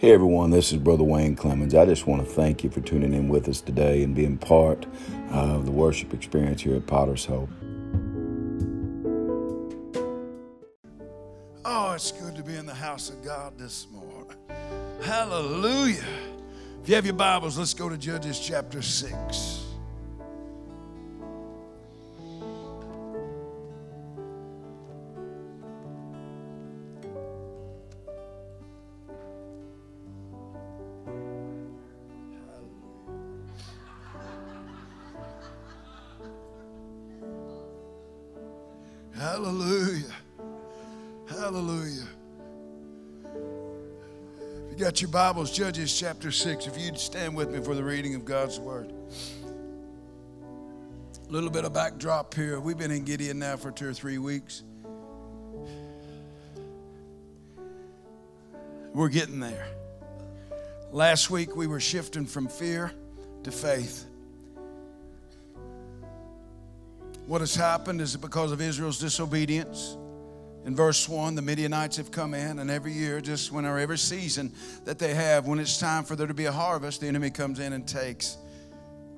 Hey everyone, this is Brother Wayne Clemons. I just want to thank you for tuning in with us today and being part of the worship experience here at Potter's Hope. Oh, it's good to be in the house of God this morning. Hallelujah. If you have your Bibles, let's go to Judges chapter 6. Bibles, Judges chapter 6, if you'd stand with me for the reading of God's Word. A little bit of backdrop here. We've been in Gideon now for two or three weeks. We're getting there. Last week we were shifting from fear to faith. What has happened is because of Israel's disobedience. In verse 1, the Midianites have come in, and every year, just when or every season that they have, when it's time for there to be a harvest, the enemy comes in and takes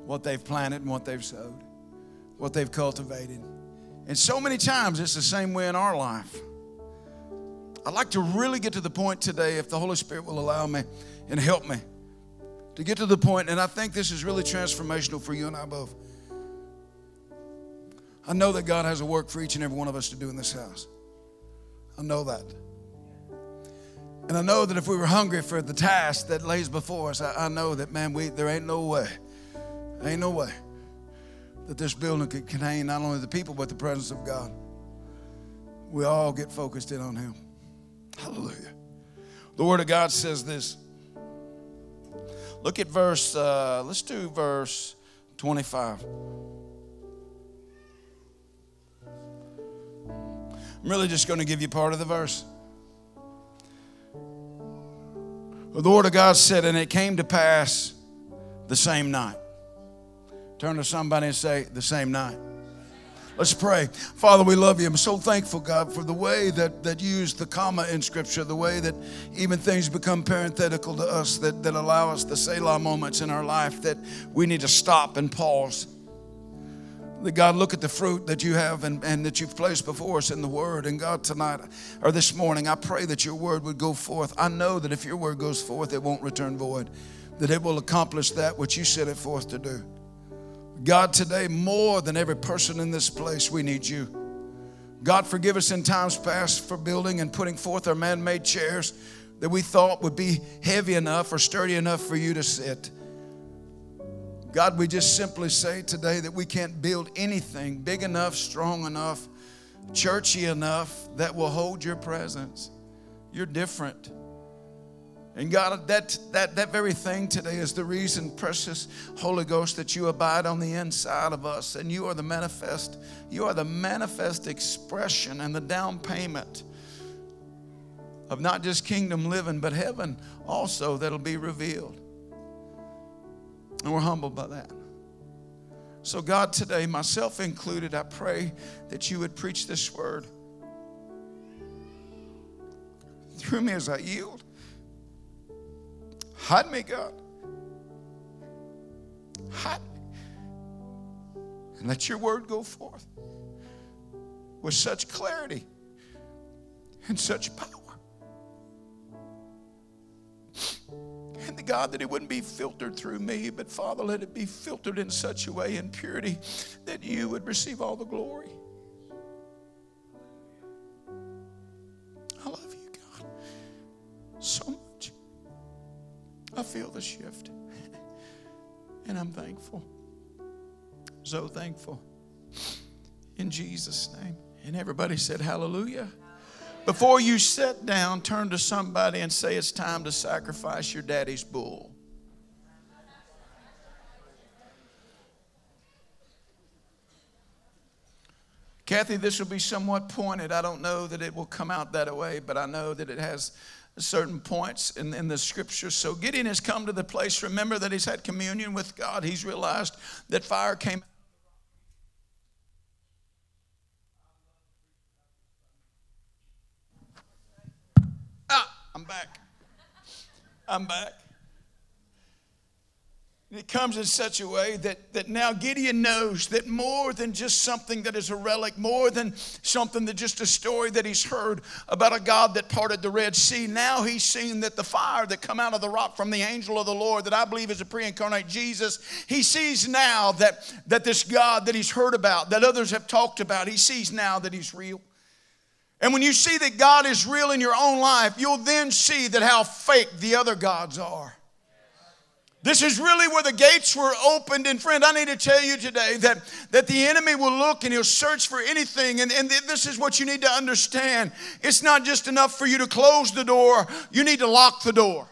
what they've planted and what they've sowed, what they've cultivated. And so many times it's the same way in our life. I'd like to really get to the point today, if the Holy Spirit will allow me and help me, to get to the point, and I think this is really transformational for you and I both. I know that God has a work for each and every one of us to do in this house. I know that. And I know that if we were hungry for the task that lays before us, I, I know that, man, we, there ain't no way, ain't no way that this building could contain not only the people, but the presence of God. We all get focused in on Him. Hallelujah. The Word of God says this. Look at verse, uh, let's do verse 25. I'm really just going to give you part of the verse. The Word of God said, and it came to pass the same night. Turn to somebody and say, the same night. Let's pray. Father, we love you. I'm so thankful, God, for the way that, that you use the comma in Scripture, the way that even things become parenthetical to us, that, that allow us the Selah moments in our life that we need to stop and pause that God, look at the fruit that you have and, and that you've placed before us in the Word. And God, tonight or this morning, I pray that your Word would go forth. I know that if your Word goes forth, it won't return void, that it will accomplish that which you set it forth to do. God, today, more than every person in this place, we need you. God, forgive us in times past for building and putting forth our man made chairs that we thought would be heavy enough or sturdy enough for you to sit. God, we just simply say today that we can't build anything big enough, strong enough, churchy enough that will hold your presence. You're different. And God, that, that, that very thing today is the reason, precious Holy Ghost, that you abide on the inside of us. And you are the manifest, you are the manifest expression and the down payment of not just kingdom living, but heaven also that'll be revealed. And we're humbled by that. So, God, today, myself included, I pray that you would preach this word through me as I yield. Hide me, God. Hide me. And let your word go forth with such clarity and such power. God, that it wouldn't be filtered through me, but Father, let it be filtered in such a way in purity that you would receive all the glory. I love you, God, so much. I feel the shift. And I'm thankful. So thankful. In Jesus' name. And everybody said, Hallelujah. Before you sit down, turn to somebody and say, It's time to sacrifice your daddy's bull. Kathy, this will be somewhat pointed. I don't know that it will come out that way, but I know that it has certain points in, in the scripture. So Gideon has come to the place, remember that he's had communion with God. He's realized that fire came. I'm back. I'm back. And it comes in such a way that, that now Gideon knows that more than just something that is a relic, more than something that just a story that he's heard about a God that parted the Red Sea, now he's seen that the fire that come out of the rock from the angel of the Lord, that I believe is a pre-incarnate Jesus, he sees now that, that this God that he's heard about, that others have talked about, he sees now that he's real. And when you see that God is real in your own life, you'll then see that how fake the other gods are. This is really where the gates were opened. And friend, I need to tell you today that, that the enemy will look and he'll search for anything. And, and this is what you need to understand. It's not just enough for you to close the door, you need to lock the door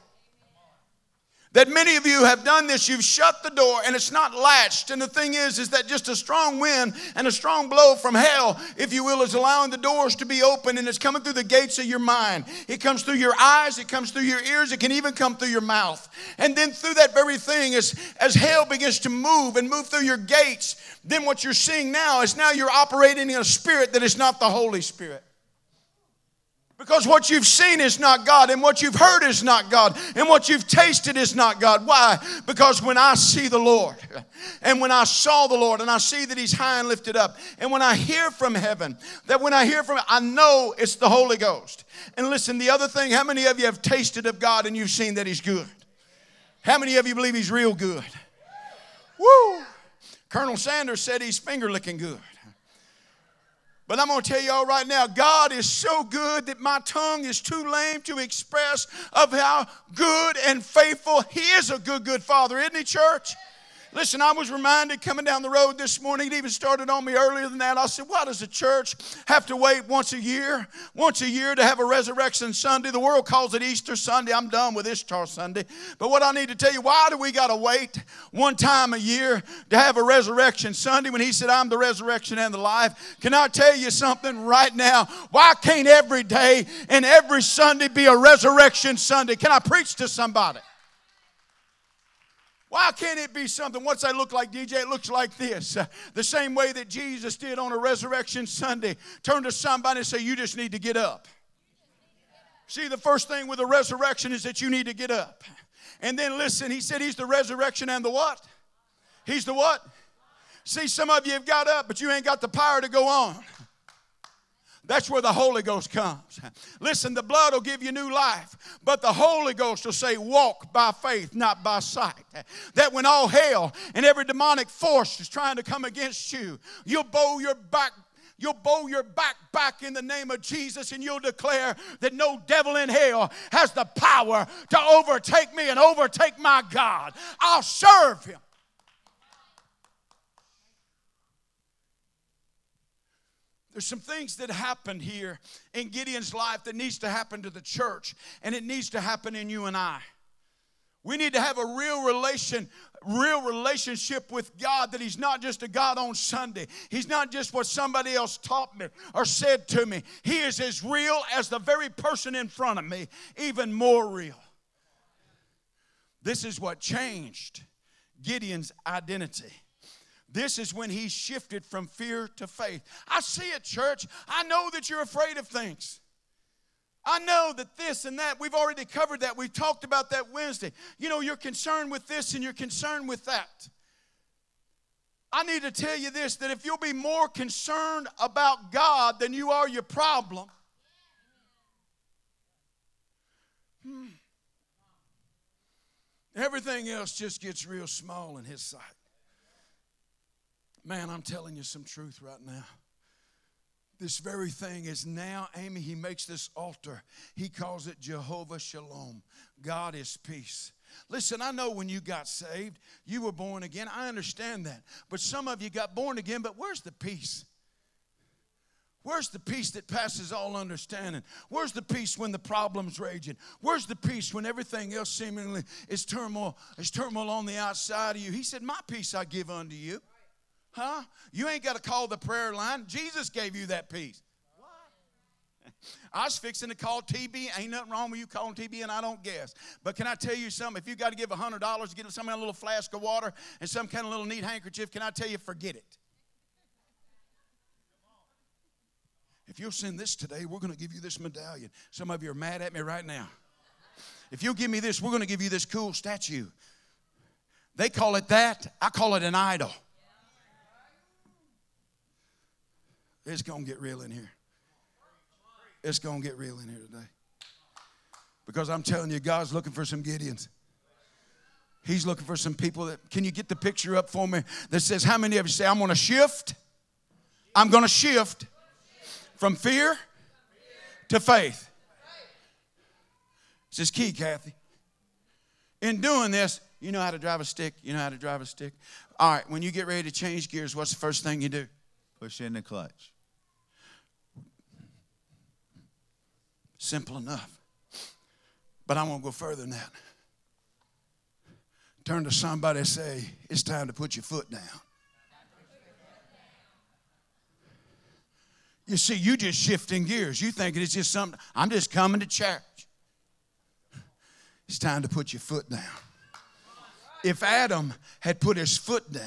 that many of you have done this. You've shut the door and it's not latched. And the thing is is that just a strong wind and a strong blow from hell if you will is allowing the doors to be open and it's coming through the gates of your mind. It comes through your eyes. It comes through your ears. It can even come through your mouth. And then through that very thing as as hell begins to move and move through your gates then what you're seeing now is now you're operating in a spirit that is not the holy spirit because what you've seen is not God, and what you've heard is not God, and what you've tasted is not God. Why? Because when I see the Lord, and when I saw the Lord, and I see that He's high and lifted up, and when I hear from heaven, that when I hear from I know it's the Holy Ghost. And listen, the other thing, how many of you have tasted of God and you've seen that He's good? How many of you believe He's real good? Woo! Colonel Sanders said He's finger licking good. But I'm going to tell y'all right now, God is so good that my tongue is too lame to express of how good and faithful He is a good, good Father, isn't He, church? Listen, I was reminded coming down the road this morning, it even started on me earlier than that. I said, Why does the church have to wait once a year? Once a year to have a resurrection Sunday. The world calls it Easter Sunday. I'm done with Ishtar Sunday. But what I need to tell you, why do we got to wait one time a year to have a resurrection Sunday when He said, I'm the resurrection and the life? Can I tell you something right now? Why can't every day and every Sunday be a resurrection Sunday? Can I preach to somebody? Why can't it be something? What's that look like, DJ? It looks like this. The same way that Jesus did on a resurrection Sunday. Turn to somebody and say, You just need to get up. See, the first thing with a resurrection is that you need to get up. And then listen, he said he's the resurrection and the what? He's the what? See, some of you have got up, but you ain't got the power to go on. That's where the Holy Ghost comes. Listen, the blood will give you new life, but the Holy Ghost will say, walk by faith, not by sight. That when all hell and every demonic force is trying to come against you, you'll bow your back you'll bow your back back in the name of Jesus and you'll declare that no devil in hell has the power to overtake me and overtake my God. I'll serve him. There's some things that happened here in Gideon's life that needs to happen to the church, and it needs to happen in you and I. We need to have a real relation, real relationship with God that He's not just a God on Sunday. He's not just what somebody else taught me or said to me. He is as real as the very person in front of me, even more real. This is what changed Gideon's identity. This is when he shifted from fear to faith. I see it, church. I know that you're afraid of things. I know that this and that, we've already covered that. We talked about that Wednesday. You know, you're concerned with this and you're concerned with that. I need to tell you this that if you'll be more concerned about God than you are your problem, hmm, everything else just gets real small in His sight. Man, I'm telling you some truth right now. This very thing is now, Amy, he makes this altar. He calls it Jehovah Shalom. God is peace. Listen, I know when you got saved, you were born again. I understand that. But some of you got born again, but where's the peace? Where's the peace that passes all understanding? Where's the peace when the problem's raging? Where's the peace when everything else seemingly is turmoil, is turmoil on the outside of you? He said, My peace I give unto you. Huh? You ain't got to call the prayer line. Jesus gave you that peace. What? I was fixing to call TB. Ain't nothing wrong with you calling TB, and I don't guess. But can I tell you something? If you got to give $100 to get some kind of little flask of water and some kind of little neat handkerchief, can I tell you, forget it. If you'll send this today, we're going to give you this medallion. Some of you are mad at me right now. If you'll give me this, we're going to give you this cool statue. They call it that. I call it an idol. It's going to get real in here. It's going to get real in here today. Because I'm telling you, God's looking for some Gideons. He's looking for some people that, can you get the picture up for me that says, How many of you say, I'm going to shift? I'm going to shift from fear to faith. This is key, Kathy. In doing this, you know how to drive a stick. You know how to drive a stick. All right, when you get ready to change gears, what's the first thing you do? Push in the clutch. Simple enough. But I want to go further than that. Turn to somebody and say, It's time to put your foot down. You see, you just shifting gears. You thinking it's just something, I'm just coming to church. It's time to put your foot down. If Adam had put his foot down,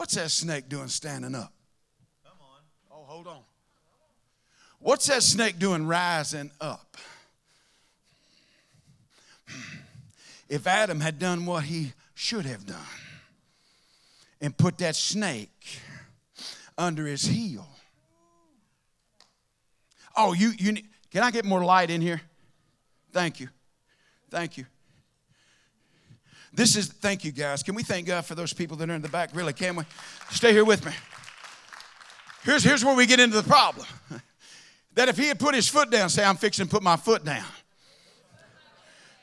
what's that snake doing standing up? Come on. Oh, hold on. What's that snake doing rising up? If Adam had done what he should have done and put that snake under his heel. Oh, you, you can I get more light in here? Thank you. Thank you. This is, thank you guys. Can we thank God for those people that are in the back? Really, can we? Stay here with me. Here's, here's where we get into the problem. That if he had put his foot down, say, I'm fixing to put my foot down.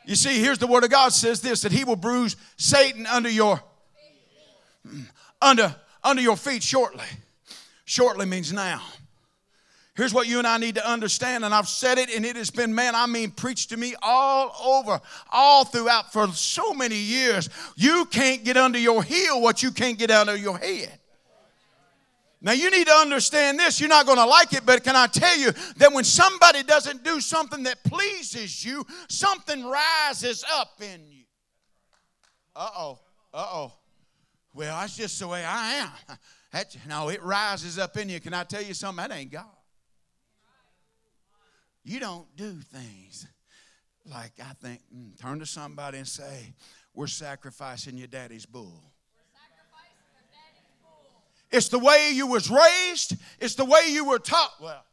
You see, here's the word of God says this that he will bruise Satan under your mm, under under your feet shortly. Shortly means now. Here's what you and I need to understand, and I've said it, and it has been, man, I mean, preached to me all over, all throughout for so many years. You can't get under your heel what you can't get under your head. Now, you need to understand this. You're not going to like it, but can I tell you that when somebody doesn't do something that pleases you, something rises up in you? Uh oh. Uh oh. Well, that's just the way I am. That's, no, it rises up in you. Can I tell you something? That ain't God. You don't do things like I think, mm, turn to somebody and say, We're sacrificing your daddy's bull. It's the way you was raised. It's the way you were taught. Well,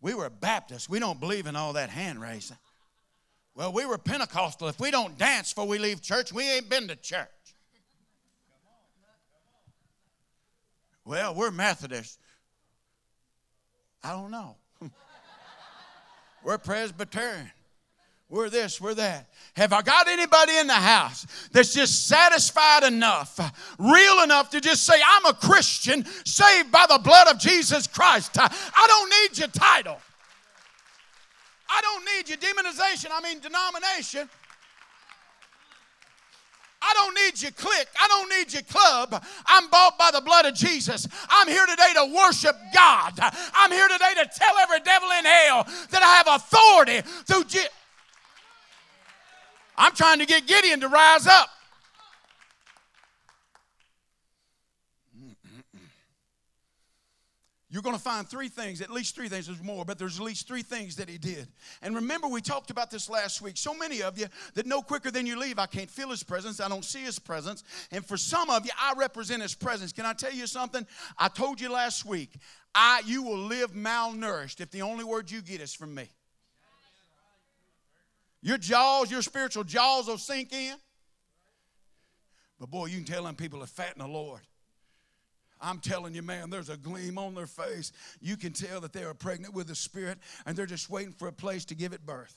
we were Baptists. We don't believe in all that hand raising. Well, we were Pentecostal. If we don't dance before we leave church, we ain't been to church. Well, we're Methodist. I don't know. We're Presbyterian. We're this, we're that. Have I got anybody in the house that's just satisfied enough, real enough to just say, I'm a Christian saved by the blood of Jesus Christ? I don't need your title. I don't need your demonization, I mean denomination. I don't need your clique. I don't need your club. I'm bought by the blood of Jesus. I'm here today to worship God. I'm here today to tell every devil in hell that I have authority through Jesus. I'm trying to get Gideon to rise up. You're going to find three things, at least three things. There's more, but there's at least three things that he did. And remember, we talked about this last week. So many of you that know quicker than you leave, I can't feel his presence, I don't see his presence. And for some of you, I represent his presence. Can I tell you something? I told you last week, I, you will live malnourished if the only word you get is from me. Your jaws, your spiritual jaws will sink in. But boy, you can tell them people are fat in the Lord. I'm telling you, man, there's a gleam on their face. You can tell that they are pregnant with the Spirit and they're just waiting for a place to give it birth.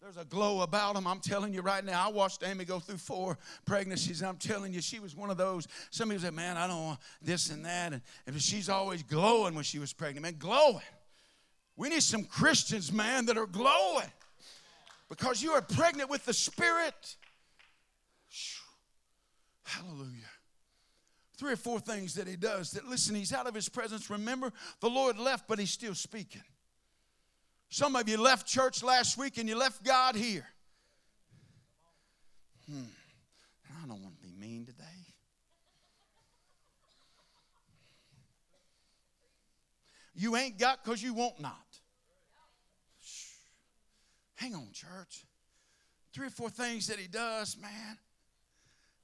There's a glow about them. I'm telling you right now. I watched Amy go through four pregnancies. I'm telling you, she was one of those. Somebody said, "Man, I don't want this and that," and, and she's always glowing when she was pregnant. Man, glowing. We need some Christians, man, that are glowing because you are pregnant with the Spirit. Hallelujah. Three or four things that he does that, listen, he's out of his presence. Remember, the Lord left, but he's still speaking. Some of you left church last week and you left God here. Hmm. I don't want to be mean today. You ain't got because you want not. hang on, church. Three or four things that he does, man.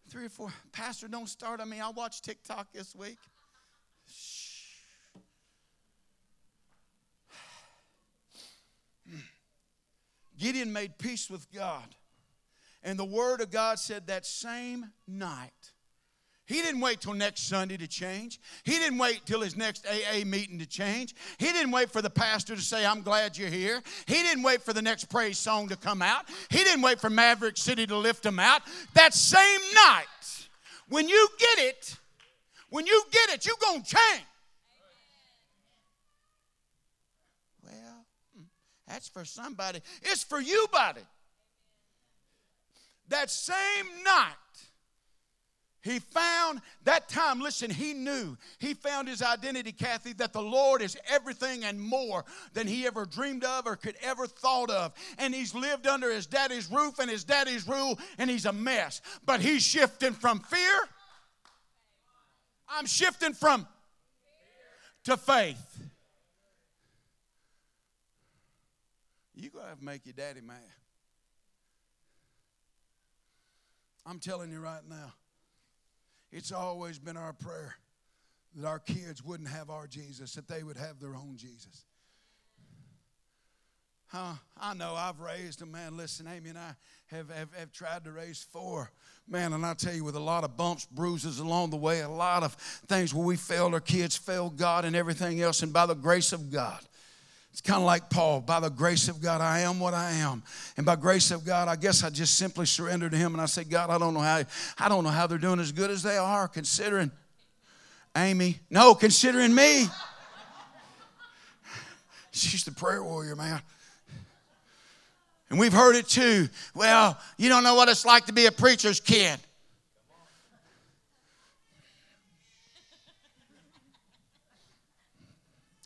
Three or four. Pastor, don't start on me. I watched TikTok this week. Shh. Gideon made peace with God. And the word of God said that same night. He didn't wait till next Sunday to change. He didn't wait till his next AA meeting to change. He didn't wait for the pastor to say, I'm glad you're here. He didn't wait for the next praise song to come out. He didn't wait for Maverick City to lift him out. That same night, when you get it, when you get it, you're going to change. Well, hmm, that's for somebody. It's for you, buddy. That same night, he found that time, listen, he knew. He found his identity, Kathy, that the Lord is everything and more than he ever dreamed of or could ever thought of. And he's lived under his daddy's roof and his daddy's rule, and he's a mess. But he's shifting from fear. I'm shifting from to faith. You gotta have to make your daddy mad. I'm telling you right now, it's always been our prayer that our kids wouldn't have our Jesus, that they would have their own Jesus. Huh? I know I've raised them, man. Listen, Amy and I have, have, have tried to raise four. Man, and I tell you, with a lot of bumps, bruises along the way, a lot of things where we failed our kids, failed God, and everything else. And by the grace of God, it's kind of like Paul. By the grace of God, I am what I am. And by grace of God, I guess I just simply surrendered to Him and I said, God, I don't know how I don't know how they're doing as good as they are, considering Amy. No, considering me. She's the prayer warrior, man. And we've heard it too. Well, you don't know what it's like to be a preacher's kid.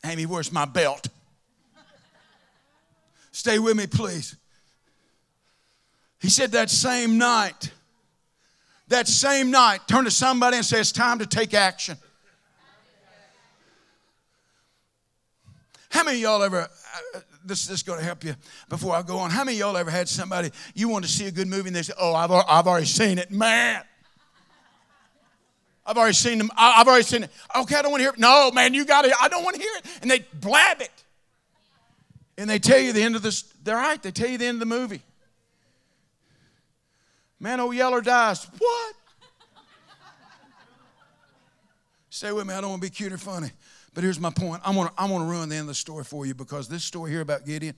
Amy, where's my belt? Stay with me, please. He said that same night, that same night, turn to somebody and say, It's time to take action. How many of y'all ever, uh, this, this is going to help you before I go on. How many of y'all ever had somebody, you want to see a good movie and they say, Oh, I've, I've already seen it. Man. I've already seen them. I've already seen it. Okay, I don't want to hear it. No, man, you got it. I don't want to hear it. And they blab it. And they tell you the end of this, they're right, they tell you the end of the movie. Man, old Yeller dies. What? Stay with me, I don't want to be cute or funny. But here's my point. I want to, I want to ruin the end of the story for you because this story here about Gideon,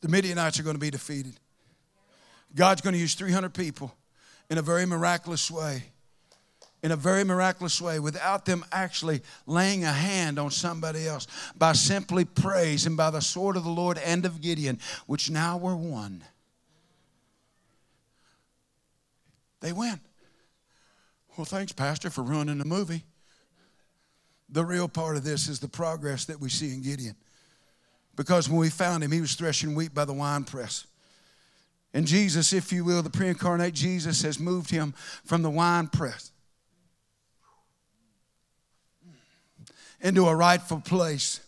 the Midianites are going to be defeated. God's going to use 300 people in a very miraculous way in a very miraculous way without them actually laying a hand on somebody else by simply praise and by the sword of the Lord and of Gideon, which now were one. They win. Well, thanks, Pastor, for ruining the movie. The real part of this is the progress that we see in Gideon. Because when we found him, he was threshing wheat by the wine press. And Jesus, if you will, the pre incarnate Jesus has moved him from the wine press into a rightful place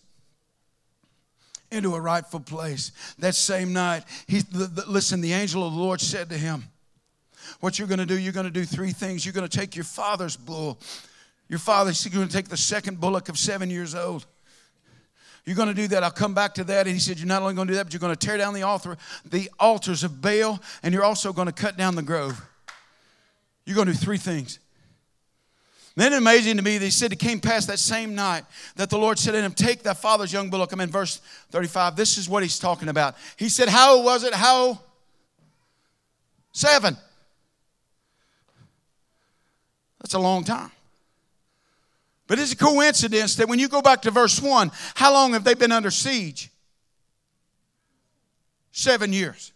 into a rightful place. That same night, he, the, the, listen, the angel of the Lord said to him, What you're going to do, you're going to do three things. You're going to take your father's bull. Your father's going to take the second bullock of seven years old. You're going to do that. I'll come back to that. And he said, You're not only going to do that, but you're going to tear down the altar, the altars of Baal, and you're also going to cut down the grove. You're going to do three things. Then amazing to me, they said it came past that same night that the Lord said to him, Take thy father's young bullock. I'm in verse 35. This is what he's talking about. He said, How was it? How? Seven. That's a long time. But it's a coincidence that when you go back to verse 1, how long have they been under siege? Seven years.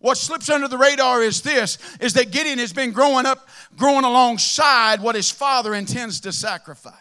What slips under the radar is this is that Gideon has been growing up, growing alongside what his father intends to sacrifice.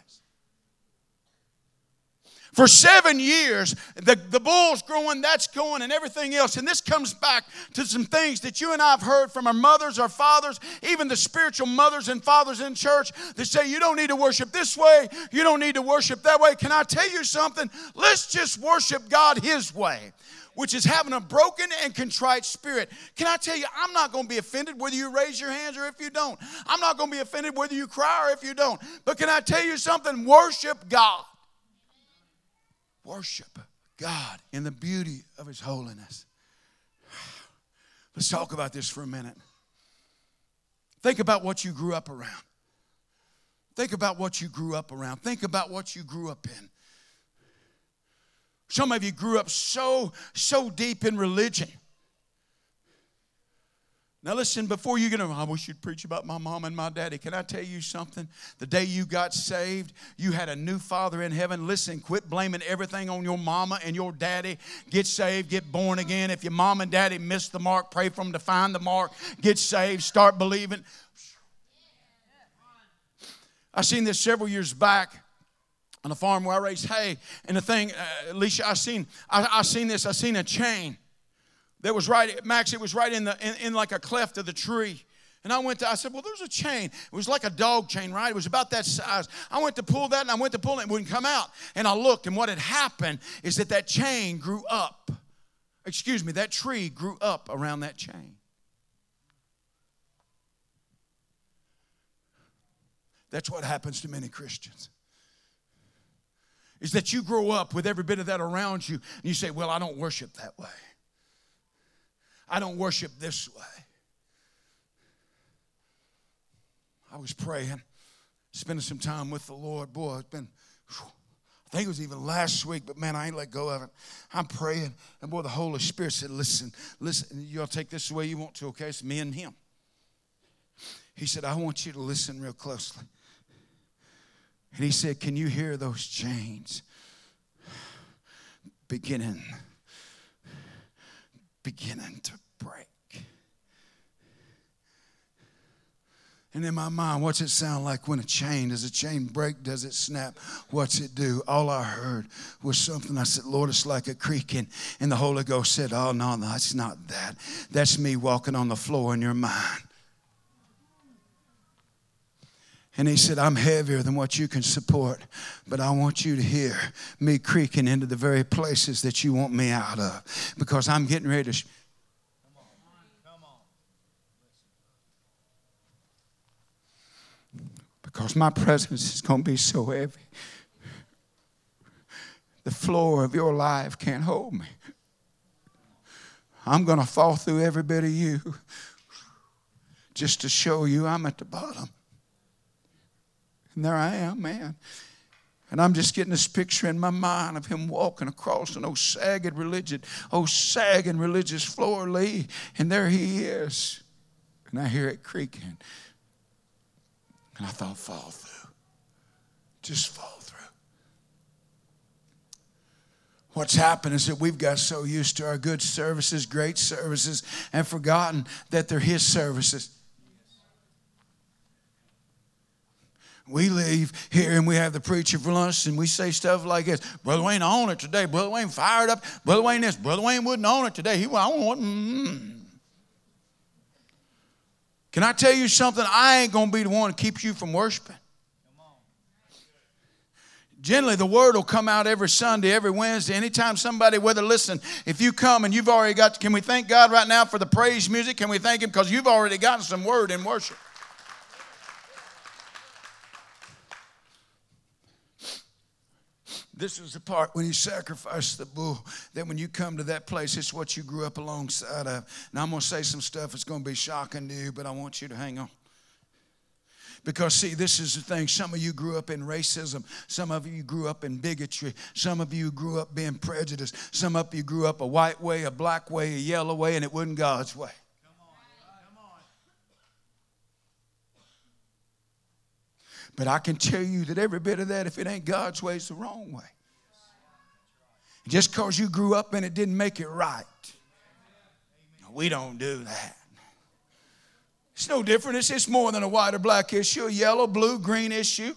For seven years, the, the bull's growing, that's going, and everything else. And this comes back to some things that you and I have heard from our mothers, our fathers, even the spiritual mothers and fathers in church that say you don't need to worship this way, you don't need to worship that way. Can I tell you something? Let's just worship God His way which is having a broken and contrite spirit. Can I tell you, I'm not going to be offended whether you raise your hands or if you don't. I'm not going to be offended whether you cry or if you don't. But can I tell you something? Worship God. Worship God in the beauty of His holiness. Let's talk about this for a minute. Think about what you grew up around. Think about what you grew up around. Think about what you grew up in. Some of you grew up so, so deep in religion. Now, listen, before you get on, I wish you'd preach about my mom and my daddy. Can I tell you something? The day you got saved, you had a new father in heaven. Listen, quit blaming everything on your mama and your daddy. Get saved, get born again. If your mom and daddy missed the mark, pray for them to find the mark. Get saved, start believing. I seen this several years back on the farm where I raised hay. And the thing, uh, Alicia, I seen, I, I seen this. I seen a chain that was right, Max. It was right in the in, in like a cleft of the tree. And I went to, I said, well, there's a chain. It was like a dog chain, right? It was about that size. I went to pull that and I went to pull it and it wouldn't come out. And I looked, and what had happened is that that chain grew up. Excuse me, that tree grew up around that chain. That's what happens to many Christians is that you grow up with every bit of that around you and you say, Well, I don't worship that way. I don't worship this way. I was praying, spending some time with the Lord. Boy, it's been, I think it was even last week, but man, I ain't let go of it. I'm praying, and boy, the Holy Spirit said, Listen, listen, y'all take this the way you want to, okay? It's me and him. He said, I want you to listen real closely. And he said, Can you hear those chains beginning, beginning to break? And in my mind, what's it sound like when a chain, does a chain break? Does it snap? What's it do? All I heard was something. I said, Lord, it's like a creaking. And the Holy Ghost said, Oh, no, no, that's not that. That's me walking on the floor in your mind. And he said, I'm heavier than what you can support, but I want you to hear me creaking into the very places that you want me out of because I'm getting ready to. Sh- because my presence is going to be so heavy. The floor of your life can't hold me. I'm going to fall through every bit of you just to show you I'm at the bottom. And there I am, man. And I'm just getting this picture in my mind of him walking across an old sagging religion, old sagging religious floor, Lee. And there he is. And I hear it creaking. And I thought, fall through. Just fall through. What's happened is that we've got so used to our good services, great services, and forgotten that they're his services. We leave here and we have the preacher for lunch and we say stuff like this Brother Wayne on it today. Brother Wayne fired up. Brother Wayne this. Brother Wayne wouldn't own it today. He I want. Mm. Can I tell you something? I ain't to be the one that keeps you from worshiping. Generally, the word will come out every Sunday, every Wednesday. Anytime somebody, whether listen, if you come and you've already got, can we thank God right now for the praise music? Can we thank Him? Because you've already gotten some word in worship. This is the part when you sacrifice the bull. Then when you come to that place, it's what you grew up alongside of. Now I'm going to say some stuff that's going to be shocking to you, but I want you to hang on. Because, see, this is the thing. Some of you grew up in racism. Some of you grew up in bigotry. Some of you grew up being prejudiced. Some of you grew up a white way, a black way, a yellow way, and it wasn't God's way. But I can tell you that every bit of that, if it ain't God's way, it's the wrong way. Just because you grew up and it didn't make it right. We don't do that. It's no different. It's just more than a white or black issue, a yellow, blue, green issue.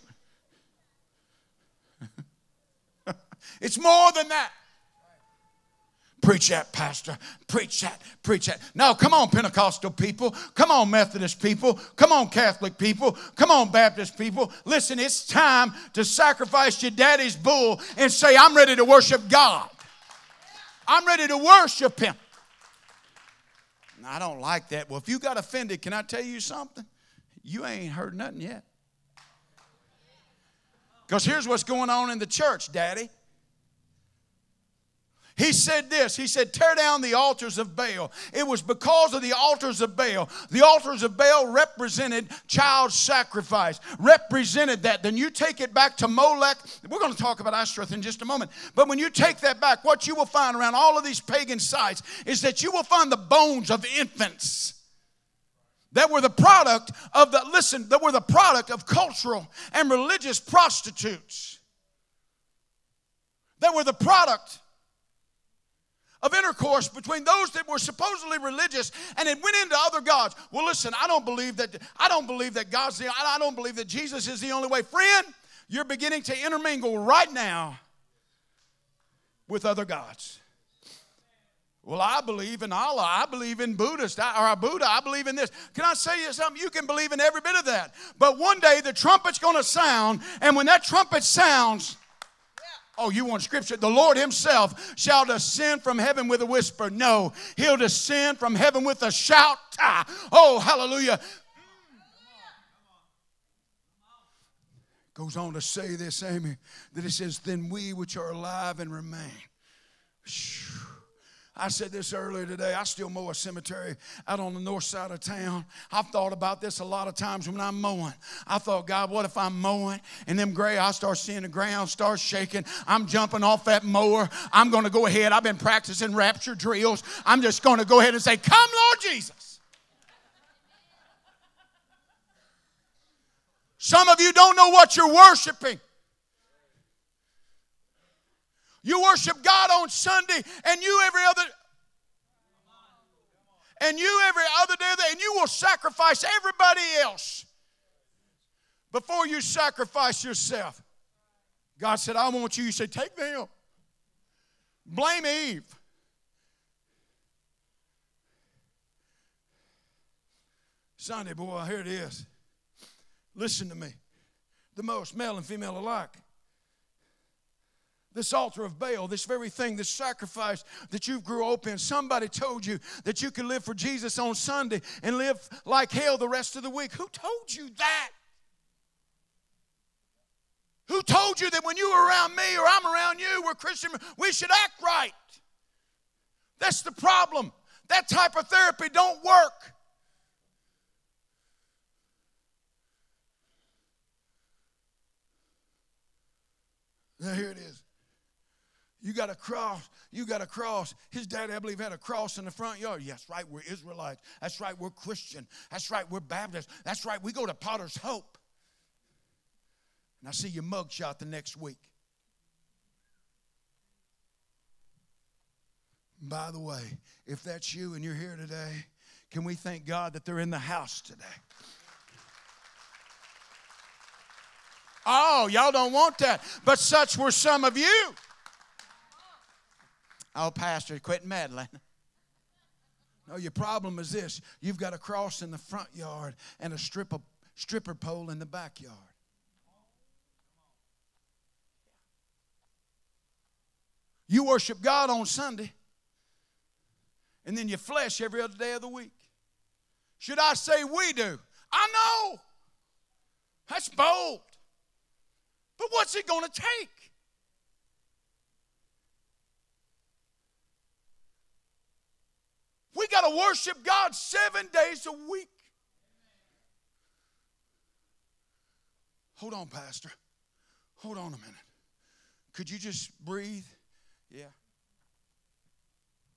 It's more than that. Preach that, Pastor. Preach that. Preach that. No, come on, Pentecostal people. Come on, Methodist people. Come on, Catholic people. Come on, Baptist people. Listen, it's time to sacrifice your daddy's bull and say, I'm ready to worship God. I'm ready to worship Him. I don't like that. Well, if you got offended, can I tell you something? You ain't heard nothing yet. Because here's what's going on in the church, Daddy. He said this He said, Tear down the altars of Baal. It was because of the altars of Baal. The altars of Baal represented child sacrifice, represented that. Then you take it back to Molech. We're going to talk about Ashtoreth in just a moment. But when you take that back, what you will find around all of these pagan sites is that you will find the bones of infants that were the product of the, listen, that were the product of cultural and religious prostitutes. That were the product of intercourse between those that were supposedly religious and it went into other gods. Well, listen, I don't believe that I don't believe that God's the I don't believe that Jesus is the only way. Friend, you're beginning to intermingle right now with other gods. Well, I believe in Allah. I believe in Buddhist or a Buddha. I believe in this. Can I say you something? You can believe in every bit of that. But one day the trumpet's going to sound, and when that trumpet sounds, Oh, you want scripture? The Lord Himself shall descend from heaven with a whisper. No, He'll descend from heaven with a shout. Ah, oh, hallelujah. Goes on to say this, Amy, that it says, Then we which are alive and remain. I said this earlier today. I still mow a cemetery out on the north side of town. I've thought about this a lot of times when I'm mowing. I thought, God, what if I'm mowing and them gray, I start seeing the ground start shaking. I'm jumping off that mower. I'm going to go ahead. I've been practicing rapture drills. I'm just going to go ahead and say, Come, Lord Jesus. Some of you don't know what you're worshiping. You worship God on Sunday and you every other and you every other day and you will sacrifice everybody else before you sacrifice yourself. God said, I want you. You say, take them. Blame Eve. Sunday, boy, here it is. Listen to me. The most male and female alike this altar of Baal, this very thing, this sacrifice that you grew up in. Somebody told you that you could live for Jesus on Sunday and live like hell the rest of the week. Who told you that? Who told you that when you were around me or I'm around you, we're Christian, we should act right? That's the problem. That type of therapy don't work. Now, here it is. You got a cross. You got a cross. His daddy, I believe, had a cross in the front yard. Yes, right. We're Israelites. That's right. We're Christian. That's right. We're Baptist. That's right. We go to Potter's Hope. And I see your mugshot the next week. By the way, if that's you and you're here today, can we thank God that they're in the house today? Oh, y'all don't want that. But such were some of you. Oh, Pastor, quit meddling. No, your problem is this you've got a cross in the front yard and a strip of, stripper pole in the backyard. You worship God on Sunday, and then you flesh every other day of the week. Should I say we do? I know. That's bold. But what's it going to take? We got to worship God seven days a week. Hold on, Pastor. Hold on a minute. Could you just breathe? Yeah.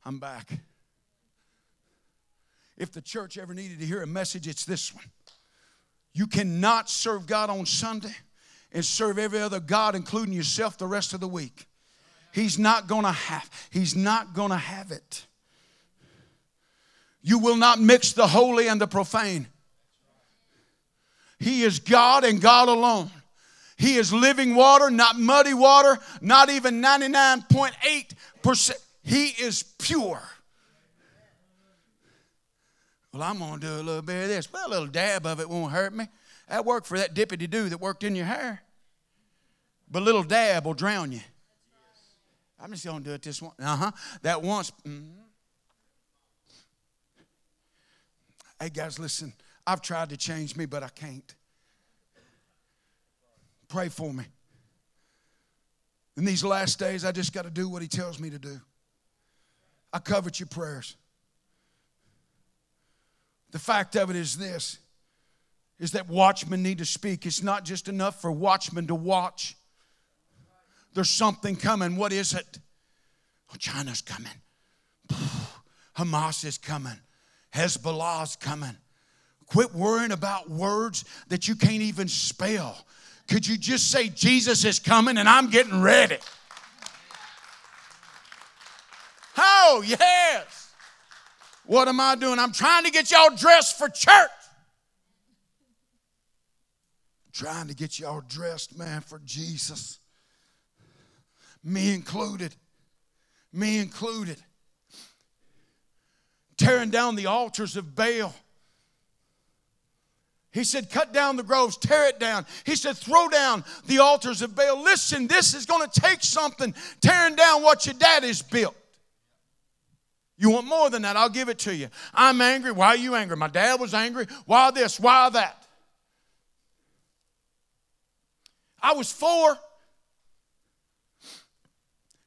I'm back. If the church ever needed to hear a message, it's this one. You cannot serve God on Sunday and serve every other God, including yourself, the rest of the week. He's not gonna have, he's not gonna have it. You will not mix the holy and the profane. He is God and God alone. He is living water, not muddy water, not even 99.8%. He is pure. Well, I'm going to do a little bit of this. Well, a little dab of it won't hurt me. That worked for that dippity do that worked in your hair. But a little dab will drown you. I'm just going to do it this one. Uh huh. That once. Mm-hmm. Hey, guys, listen. I've tried to change me, but I can't. Pray for me. In these last days, I just got to do what He tells me to do. I covet your prayers. The fact of it is this is that watchmen need to speak. It's not just enough for watchmen to watch. There's something coming. What is it? Oh, China's coming. Hamas is coming. Hezbollah's coming. Quit worrying about words that you can't even spell. Could you just say, Jesus is coming and I'm getting ready? Oh, yes. What am I doing? I'm trying to get y'all dressed for church. trying to get y'all dressed, man, for Jesus. Me included. Me included. Tearing down the altars of Baal. He said, cut down the groves, tear it down. He said, throw down the altars of Baal. Listen, this is going to take something tearing down what your daddy's built. You want more than that? I'll give it to you. I'm angry. Why are you angry? My dad was angry. Why this? Why that? I was four.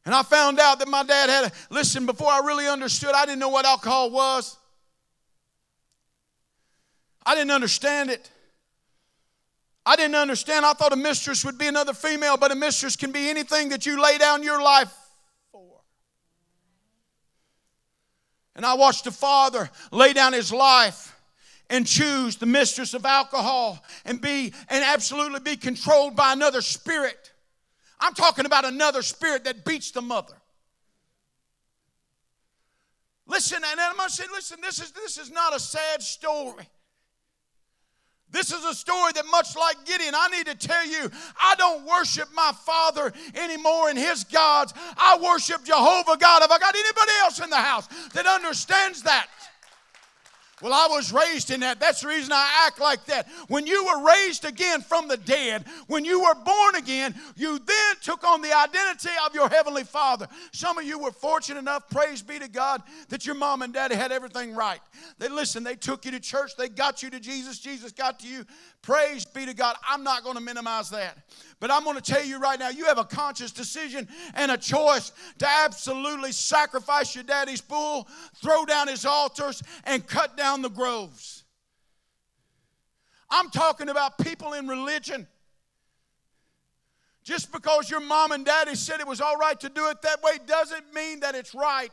And I found out that my dad had a, listen, before I really understood, I didn't know what alcohol was. I didn't understand it. I didn't understand. I thought a mistress would be another female, but a mistress can be anything that you lay down your life for. And I watched a father lay down his life and choose the mistress of alcohol and be and absolutely be controlled by another spirit. I'm talking about another spirit that beats the mother. Listen, and I'm going to say, listen, this is, this is not a sad story. This is a story that, much like Gideon, I need to tell you, I don't worship my father anymore and his gods. I worship Jehovah God. Have I got anybody else in the house that understands that? Well, I was raised in that. That's the reason I act like that. When you were raised again from the dead, when you were born again, you then took on the identity of your Heavenly Father. Some of you were fortunate enough, praise be to God, that your mom and daddy had everything right. They listen, they took you to church, they got you to Jesus, Jesus got to you. Praise be to God. I'm not going to minimize that. But I'm going to tell you right now, you have a conscious decision and a choice to absolutely sacrifice your daddy's bull, throw down his altars, and cut down the groves. I'm talking about people in religion. Just because your mom and daddy said it was all right to do it that way doesn't mean that it's right.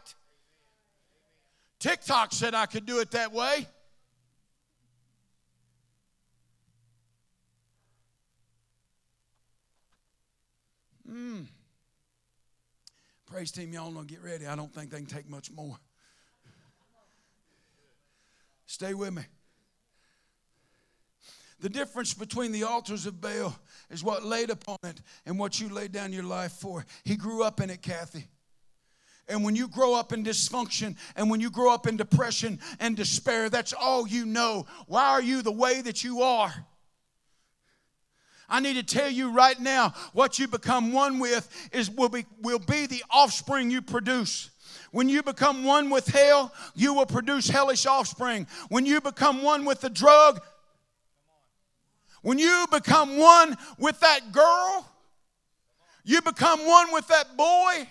TikTok said I could do it that way. Mm. Praise team, y'all know get ready. I don't think they can take much more. Stay with me. The difference between the altars of Baal is what laid upon it and what you laid down your life for. He grew up in it, Kathy. And when you grow up in dysfunction and when you grow up in depression and despair, that's all you know. Why are you the way that you are? I need to tell you right now what you become one with is will be, will be the offspring you produce. When you become one with hell, you will produce hellish offspring. When you become one with the drug, when you become one with that girl, you become one with that boy,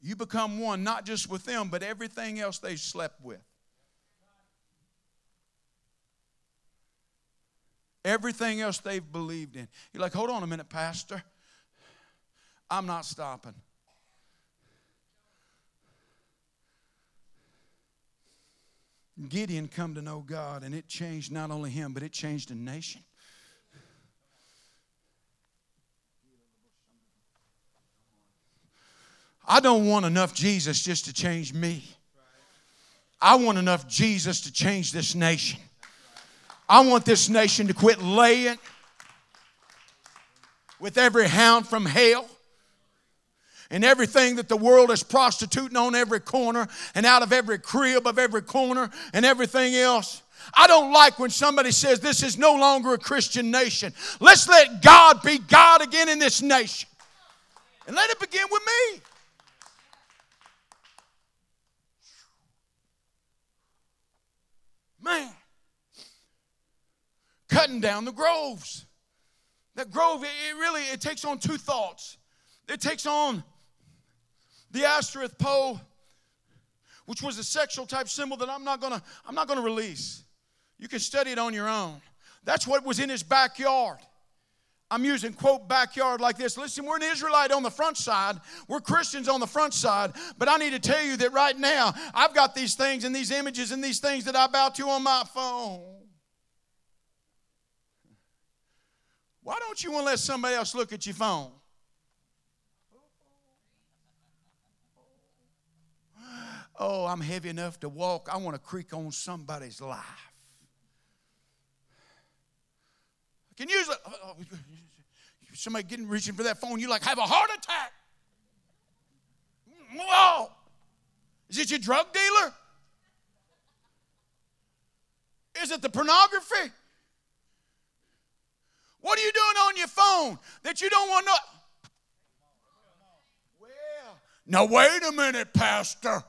you become one not just with them, but everything else they slept with. Everything else they've believed in. You're like, hold on a minute, Pastor. I'm not stopping. Gideon come to know God, and it changed not only him, but it changed a nation. I don't want enough Jesus just to change me. I want enough Jesus to change this nation. I want this nation to quit laying. with every hound from hell and everything that the world is prostituting on every corner and out of every crib of every corner and everything else. I don't like when somebody says this is no longer a Christian nation. Let's let God be God again in this nation. And let it begin with me. Man, cutting down the groves. That grove, it really it takes on two thoughts. It takes on the Ashtoreth pole, which was a sexual type symbol that I'm not gonna, I'm not gonna release. You can study it on your own. That's what was in his backyard. I'm using quote backyard like this. Listen, we're an Israelite on the front side. We're Christians on the front side. But I need to tell you that right now, I've got these things and these images and these things that I bow to on my phone. Why don't you want to let somebody else look at your phone? Oh, I'm heavy enough to walk. I want to creak on somebody's life. I can use it. Oh, oh, somebody getting reaching for that phone, you like have a heart attack. Whoa. Is it your drug dealer? Is it the pornography? What are you doing on your phone that you don't want to? Well, now wait a minute, Pastor.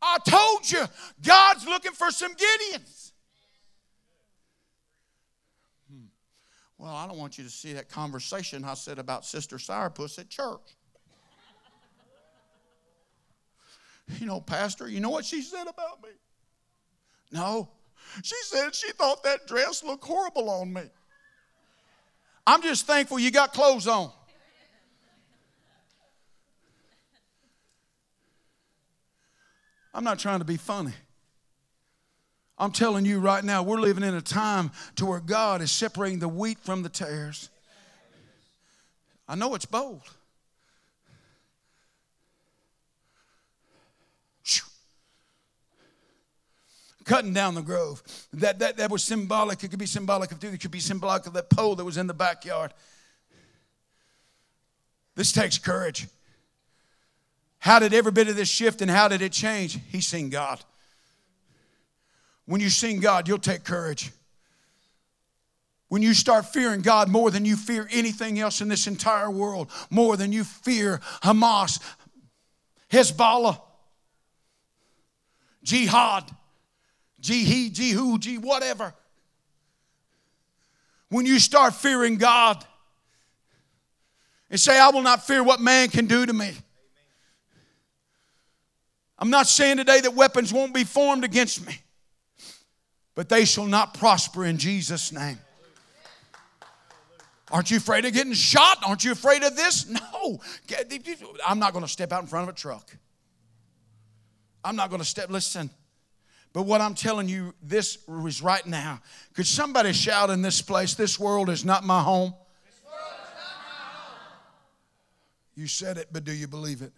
I told you, God's looking for some Gideons. Hmm. Well, I don't want you to see that conversation I said about Sister Sourpuss at church. You know, Pastor, you know what she said about me? No. She said she thought that dress looked horrible on me. I'm just thankful you got clothes on. I'm not trying to be funny. I'm telling you right now, we're living in a time to where God is separating the wheat from the tares. I know it's bold. Cutting down the grove. That, that, that was symbolic. It could be symbolic of it could be symbolic of that pole that was in the backyard. This takes courage. How did every bit of this shift and how did it change? He seen God. When you sing God, you'll take courage. When you start fearing God more than you fear anything else in this entire world, more than you fear Hamas, Hezbollah, jihad, jihad, jehu, G whatever. When you start fearing God and say, I will not fear what man can do to me. I'm not saying today that weapons won't be formed against me, but they shall not prosper in Jesus' name. Aren't you afraid of getting shot? Aren't you afraid of this? No. I'm not going to step out in front of a truck. I'm not going to step, listen. But what I'm telling you, this is right now. Could somebody shout in this place, This world is not my home? Not my home. You said it, but do you believe it?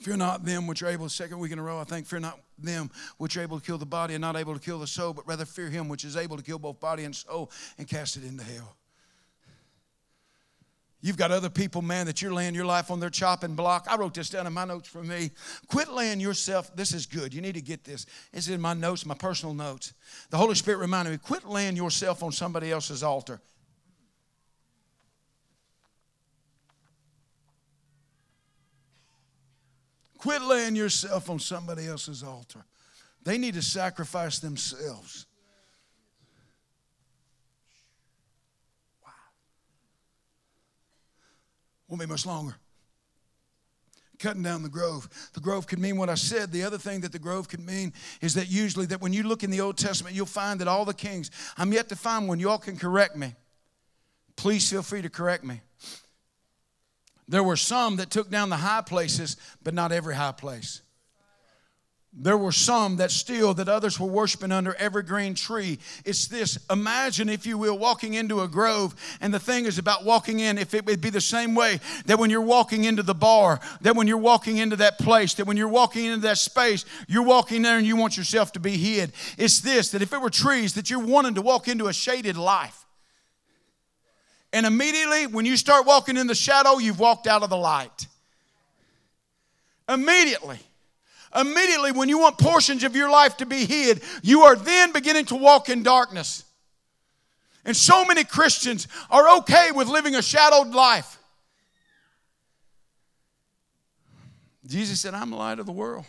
Fear not them which are able, second week in a row, I think, fear not them which are able to kill the body and not able to kill the soul, but rather fear him which is able to kill both body and soul and cast it into hell. You've got other people, man, that you're laying your life on their chopping block. I wrote this down in my notes for me. Quit laying yourself, this is good. You need to get this. It's in my notes, my personal notes. The Holy Spirit reminded me quit laying yourself on somebody else's altar. Quit laying yourself on somebody else's altar. They need to sacrifice themselves. Won't be much longer. Cutting down the grove. The grove could mean what I said. The other thing that the grove could mean is that usually that when you look in the Old Testament, you'll find that all the kings, I'm yet to find one. Y'all can correct me. Please feel free to correct me. There were some that took down the high places, but not every high place. There were some that still that others were worshiping under evergreen tree. It's this imagine if you will walking into a grove and the thing is about walking in if it would be the same way that when you're walking into the bar that when you're walking into that place that when you're walking into that space you're walking there and you want yourself to be hid. It's this that if it were trees that you're wanting to walk into a shaded life. And immediately when you start walking in the shadow you've walked out of the light. Immediately Immediately, when you want portions of your life to be hid, you are then beginning to walk in darkness. And so many Christians are okay with living a shadowed life. Jesus said, I'm the light of the world.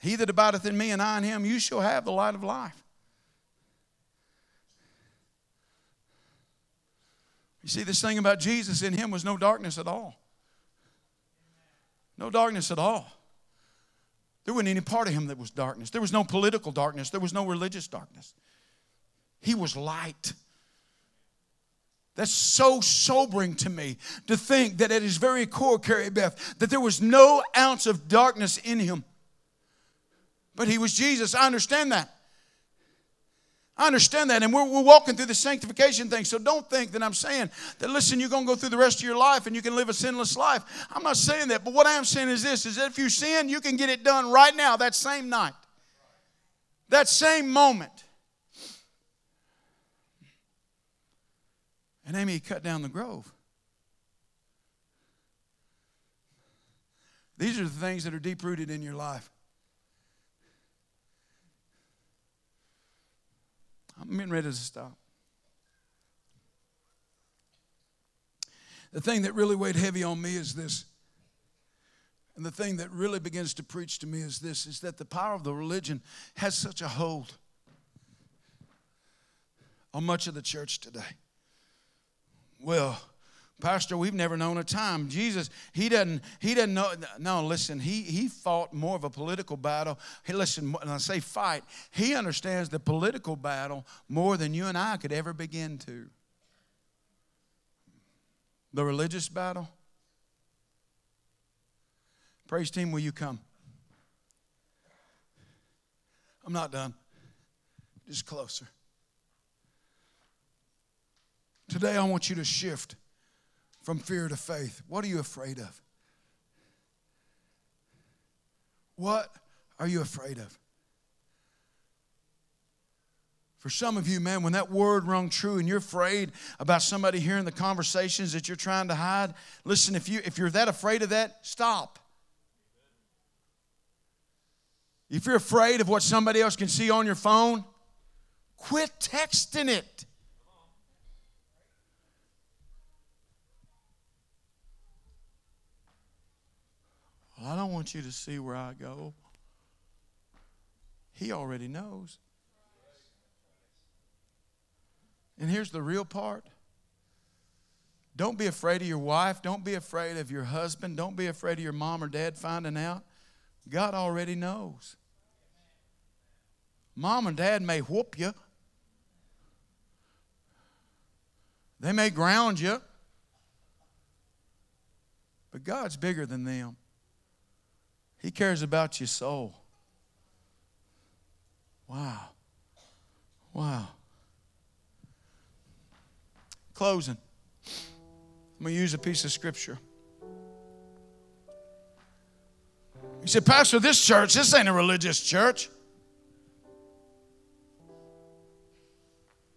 He that abideth in me and I in him, you shall have the light of life. You see, this thing about Jesus in him was no darkness at all. No darkness at all. There wasn't any part of him that was darkness. There was no political darkness. There was no religious darkness. He was light. That's so sobering to me to think that at his very core, Carrie Beth, that there was no ounce of darkness in him. But he was Jesus. I understand that. I understand that. And we're, we're walking through the sanctification thing. So don't think that I'm saying that, listen, you're going to go through the rest of your life and you can live a sinless life. I'm not saying that. But what I am saying is this is that if you sin, you can get it done right now, that same night, that same moment. And Amy cut down the grove. These are the things that are deep rooted in your life. I'm getting ready to stop. The thing that really weighed heavy on me is this. And the thing that really begins to preach to me is this is that the power of the religion has such a hold on much of the church today. Well, Pastor, we've never known a time. Jesus, he doesn't, he doesn't know. No, listen, he, he fought more of a political battle. He, listen, when I say fight, he understands the political battle more than you and I could ever begin to. The religious battle. Praise team, will you come? I'm not done. Just closer. Today, I want you to shift from fear to faith. What are you afraid of? What are you afraid of? For some of you, man, when that word rung true and you're afraid about somebody hearing the conversations that you're trying to hide, listen, if, you, if you're that afraid of that, stop. If you're afraid of what somebody else can see on your phone, quit texting it. Well, I don't want you to see where I go. He already knows. And here's the real part. Don't be afraid of your wife. Don't be afraid of your husband. Don't be afraid of your mom or dad finding out. God already knows. Mom and dad may whoop you, they may ground you, but God's bigger than them. He cares about your soul. Wow. Wow. Closing. I'm going to use a piece of scripture. He said, Pastor, this church, this ain't a religious church.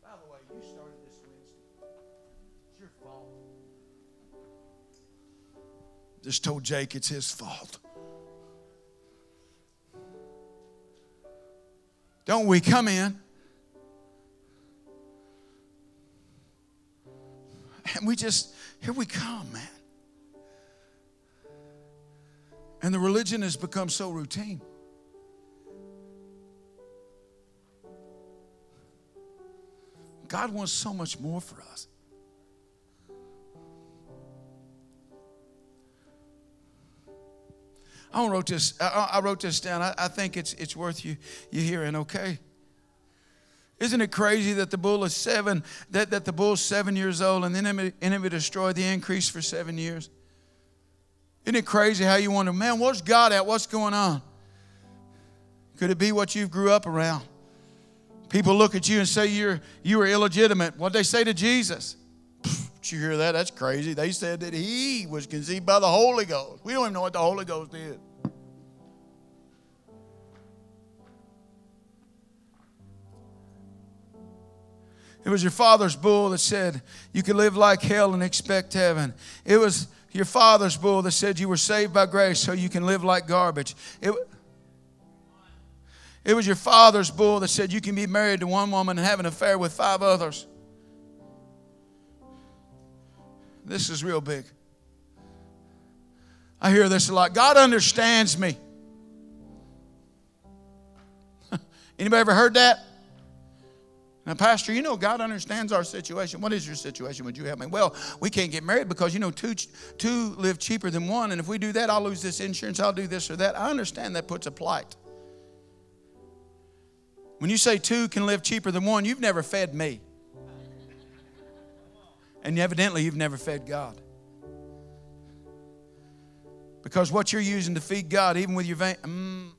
By the way, you started this Wednesday. It's your fault. Just told Jake it's his fault. Don't we come in? And we just, here we come, man. And the religion has become so routine. God wants so much more for us. I wrote this. I, wrote this down. I, I think it's it's worth you you hearing. Okay. Isn't it crazy that the bull is seven? That, that the bull's seven years old, and the enemy, enemy destroyed the increase for seven years. Isn't it crazy how you wonder, man, where's God at? What's going on? Could it be what you grew up around? People look at you and say you're you are illegitimate. What they say to Jesus? Did you hear that? That's crazy. They said that he was conceived by the Holy Ghost. We don't even know what the Holy Ghost did. It was your father's bull that said you could live like hell and expect heaven. It was your father's bull that said you were saved by grace so you can live like garbage. It, it was your father's bull that said you can be married to one woman and have an affair with five others. This is real big. I hear this a lot. God understands me. Anybody ever heard that? Now, Pastor, you know God understands our situation. What is your situation? Would you help me? Well, we can't get married because, you know, two, two live cheaper than one. And if we do that, I'll lose this insurance, I'll do this or that. I understand that puts a plight. When you say two can live cheaper than one, you've never fed me. And evidently, you've never fed God. Because what you're using to feed God, even with your vein, mm,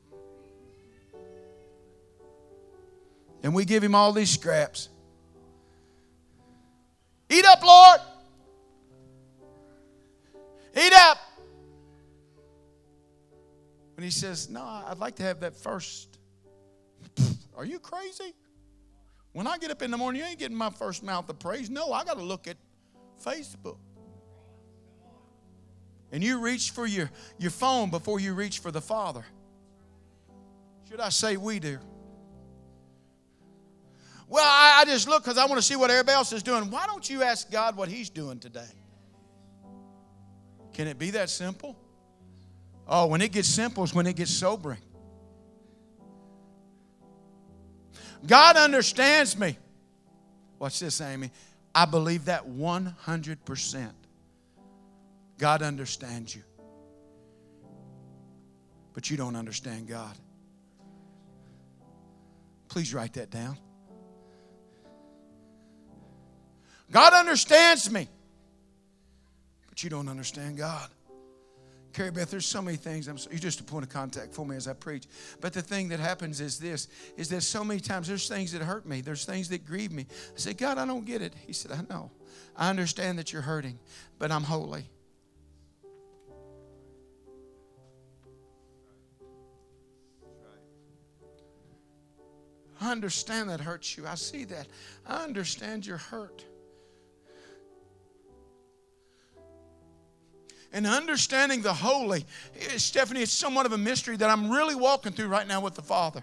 and we give him all these scraps. Eat up, Lord. Eat up. When he says, No, I'd like to have that first. Are you crazy? When I get up in the morning, you ain't getting my first mouth of praise. No, I got to look at Facebook. And you reach for your, your phone before you reach for the Father. Should I say we do? Well, I, I just look because I want to see what everybody else is doing. Why don't you ask God what He's doing today? Can it be that simple? Oh, when it gets simple is when it gets sobering. God understands me. Watch this, Amy. I believe that 100%. God understands you. But you don't understand God. Please write that down. God understands me, but you don't understand God. Carrie Beth, there's so many things. I'm, you're just a point of contact for me as I preach. But the thing that happens is this: is that so many times there's things that hurt me. There's things that grieve me. I say, God, I don't get it. He said, I know. I understand that you're hurting, but I'm holy. I understand that hurts you. I see that. I understand your hurt. And understanding the holy. Eh, Stephanie, it's somewhat of a mystery that I'm really walking through right now with the Father.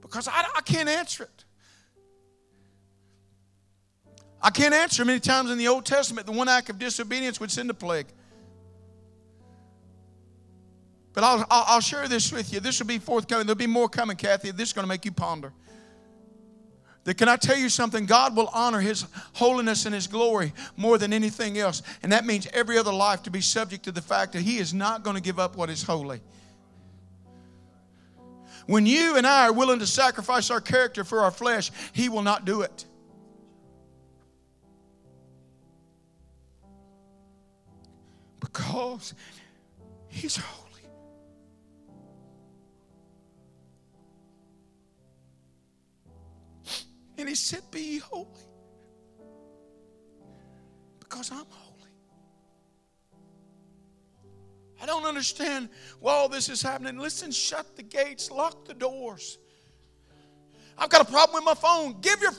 Because I, I can't answer it. I can't answer many times in the Old Testament. The one act of disobedience would send a plague. But I'll, I'll, I'll share this with you. This will be forthcoming. There'll be more coming, Kathy. This is going to make you ponder. That can I tell you something? God will honor His holiness and His glory more than anything else. And that means every other life to be subject to the fact that He is not going to give up what is holy. When you and I are willing to sacrifice our character for our flesh, He will not do it. Because He's And he said, Be ye holy. Because I'm holy. I don't understand why all this is happening. Listen, shut the gates, lock the doors. I've got a problem with my phone. Give your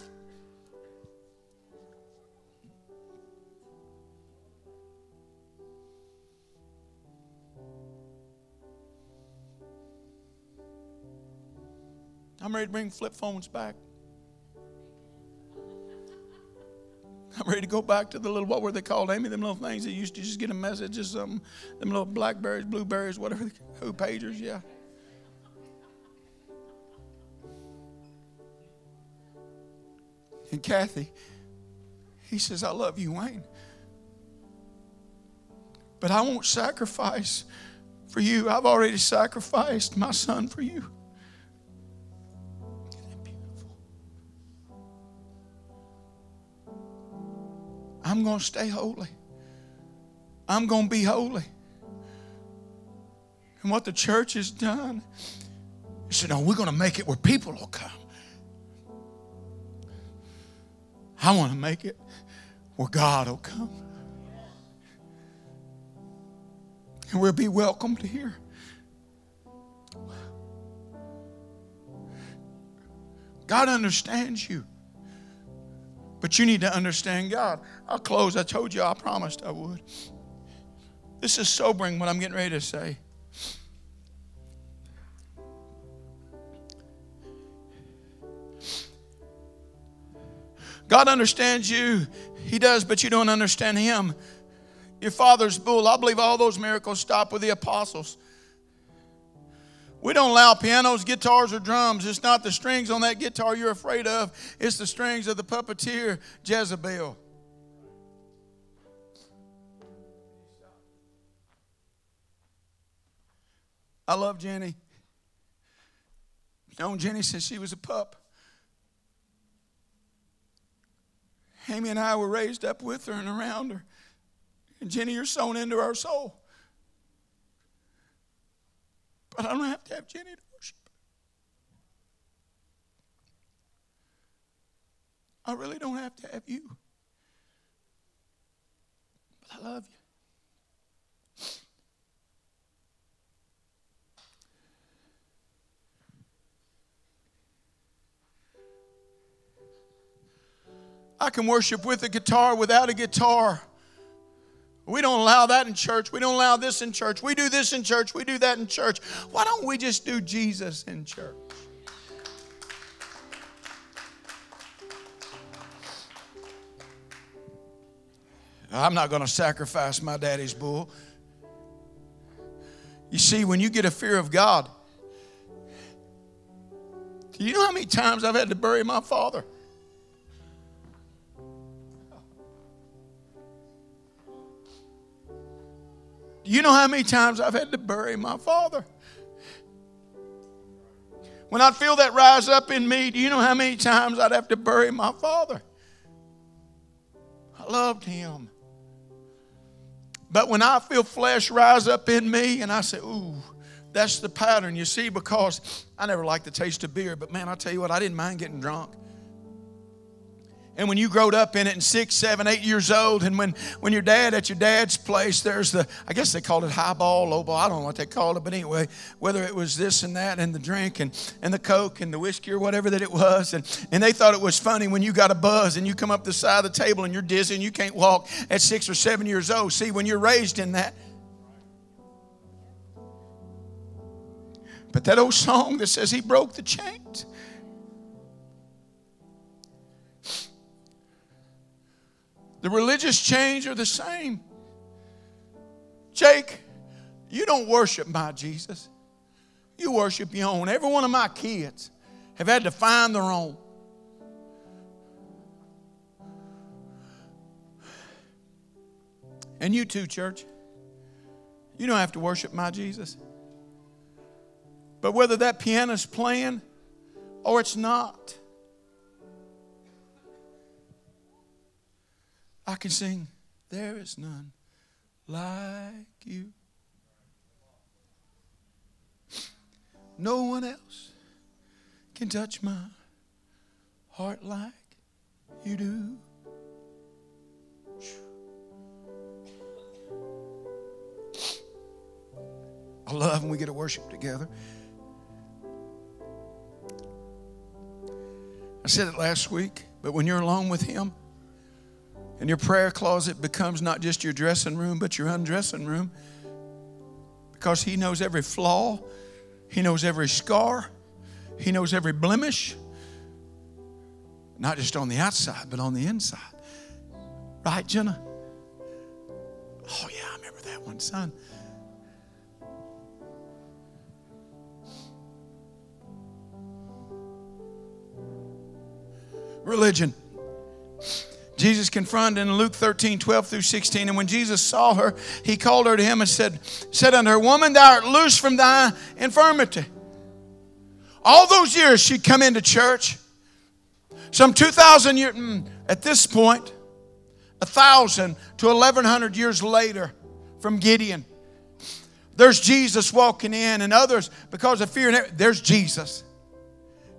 I'm ready to bring flip phones back. I'm ready to go back to the little, what were they called, Amy? Them little things that used to just get a message or something. Them little blackberries, blueberries, whatever, who pagers, yeah. And Kathy, he says, I love you, Wayne. But I won't sacrifice for you. I've already sacrificed my son for you. I'm going to stay holy. I'm going to be holy. And what the church has done, he said, No, we're going to make it where people will come. I want to make it where God will come. And we'll be welcomed here. God understands you. But you need to understand God. I'll close. I told you I promised I would. This is sobering what I'm getting ready to say. God understands you. He does, but you don't understand Him. Your father's bull. I believe all those miracles stop with the apostles. We don't allow pianos, guitars, or drums. It's not the strings on that guitar you're afraid of, it's the strings of the puppeteer, Jezebel. I love Jenny. Known Jenny since she was a pup. Amy and I were raised up with her and around her. And Jenny, you're sown into our soul. But I don't have to have Jenny to worship. I really don't have to have you. But I love you. I can worship with a guitar, without a guitar. We don't allow that in church. We don't allow this in church. We do this in church. We do that in church. Why don't we just do Jesus in church? I'm not going to sacrifice my daddy's bull. You see, when you get a fear of God, do you know how many times I've had to bury my father? You know how many times I've had to bury my father? When I feel that rise up in me, do you know how many times I'd have to bury my father? I loved him. But when I feel flesh rise up in me and I say, ooh, that's the pattern, you see, because I never liked the taste of beer, but man, I tell you what, I didn't mind getting drunk. And when you growed up in it and six, seven, eight years old, and when, when your dad at your dad's place, there's the, I guess they called it highball, lowball, I don't know what they called it, but anyway, whether it was this and that and the drink and, and the Coke and the whiskey or whatever that it was, and, and they thought it was funny when you got a buzz and you come up the side of the table and you're dizzy and you can't walk at six or seven years old. See, when you're raised in that, but that old song that says he broke the chains. The religious change are the same. Jake, you don't worship my Jesus. You worship your own. Every one of my kids have had to find their own. And you too, church. You don't have to worship my Jesus. But whether that piano's playing or it's not, I can sing, There is none like you. No one else can touch my heart like you do. I love when we get to worship together. I said it last week, but when you're alone with Him, and your prayer closet becomes not just your dressing room, but your undressing room. Because He knows every flaw, He knows every scar, He knows every blemish. Not just on the outside, but on the inside. Right, Jenna? Oh, yeah, I remember that one, son. Religion. Jesus confronted in Luke 13, 12 through 16. And when Jesus saw her, he called her to him and said, said unto her, Woman, thou art loose from thy infirmity. All those years she'd come into church, some 2,000 years, mm, at this point, a thousand to eleven hundred years later from Gideon. There's Jesus walking in, and others, because of fear, there's Jesus.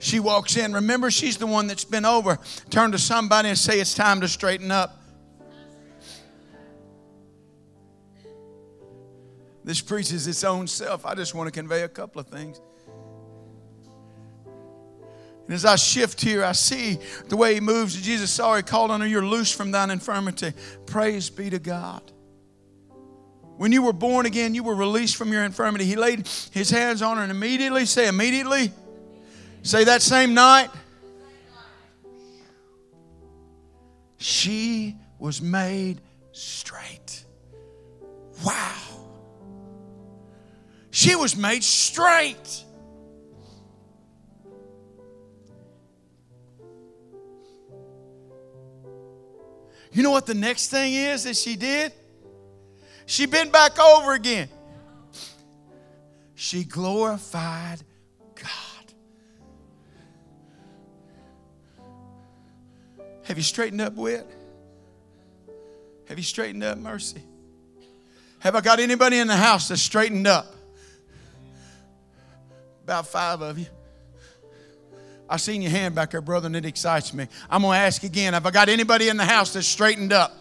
She walks in. Remember, she's the one that's been over. Turn to somebody and say, It's time to straighten up. This preaches its own self. I just want to convey a couple of things. And as I shift here, I see the way he moves. Jesus sorry, called on her, You're loose from thine infirmity. Praise be to God. When you were born again, you were released from your infirmity. He laid his hands on her and immediately, say immediately, say that same night, she was made straight. Wow. She was made straight. You know what the next thing is that she did? She bent back over again. She glorified Have you straightened up, Wit? Have you straightened up, Mercy? Have I got anybody in the house that's straightened up? About five of you. I seen your hand back there, brother, and it excites me. I'm going to ask again Have I got anybody in the house that's straightened up?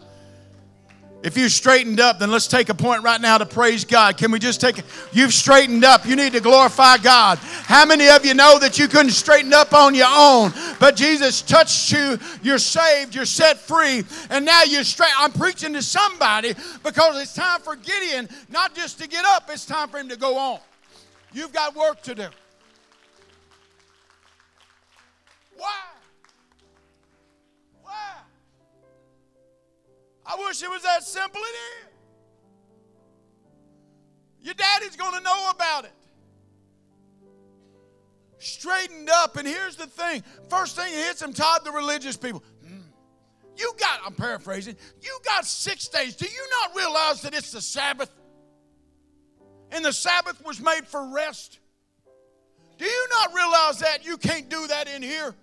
If you've straightened up, then let's take a point right now to praise God. Can we just take it? You've straightened up. You need to glorify God. How many of you know that you couldn't straighten up on your own, but Jesus touched you? You're saved. You're set free, and now you're straight. I'm preaching to somebody because it's time for Gideon not just to get up. It's time for him to go on. You've got work to do. I wish it was that simple. It is. Your daddy's going to know about it. Straightened up, and here's the thing. First thing it hits him, Todd, the religious people. "Hmm, You got, I'm paraphrasing, you got six days. Do you not realize that it's the Sabbath? And the Sabbath was made for rest. Do you not realize that? You can't do that in here.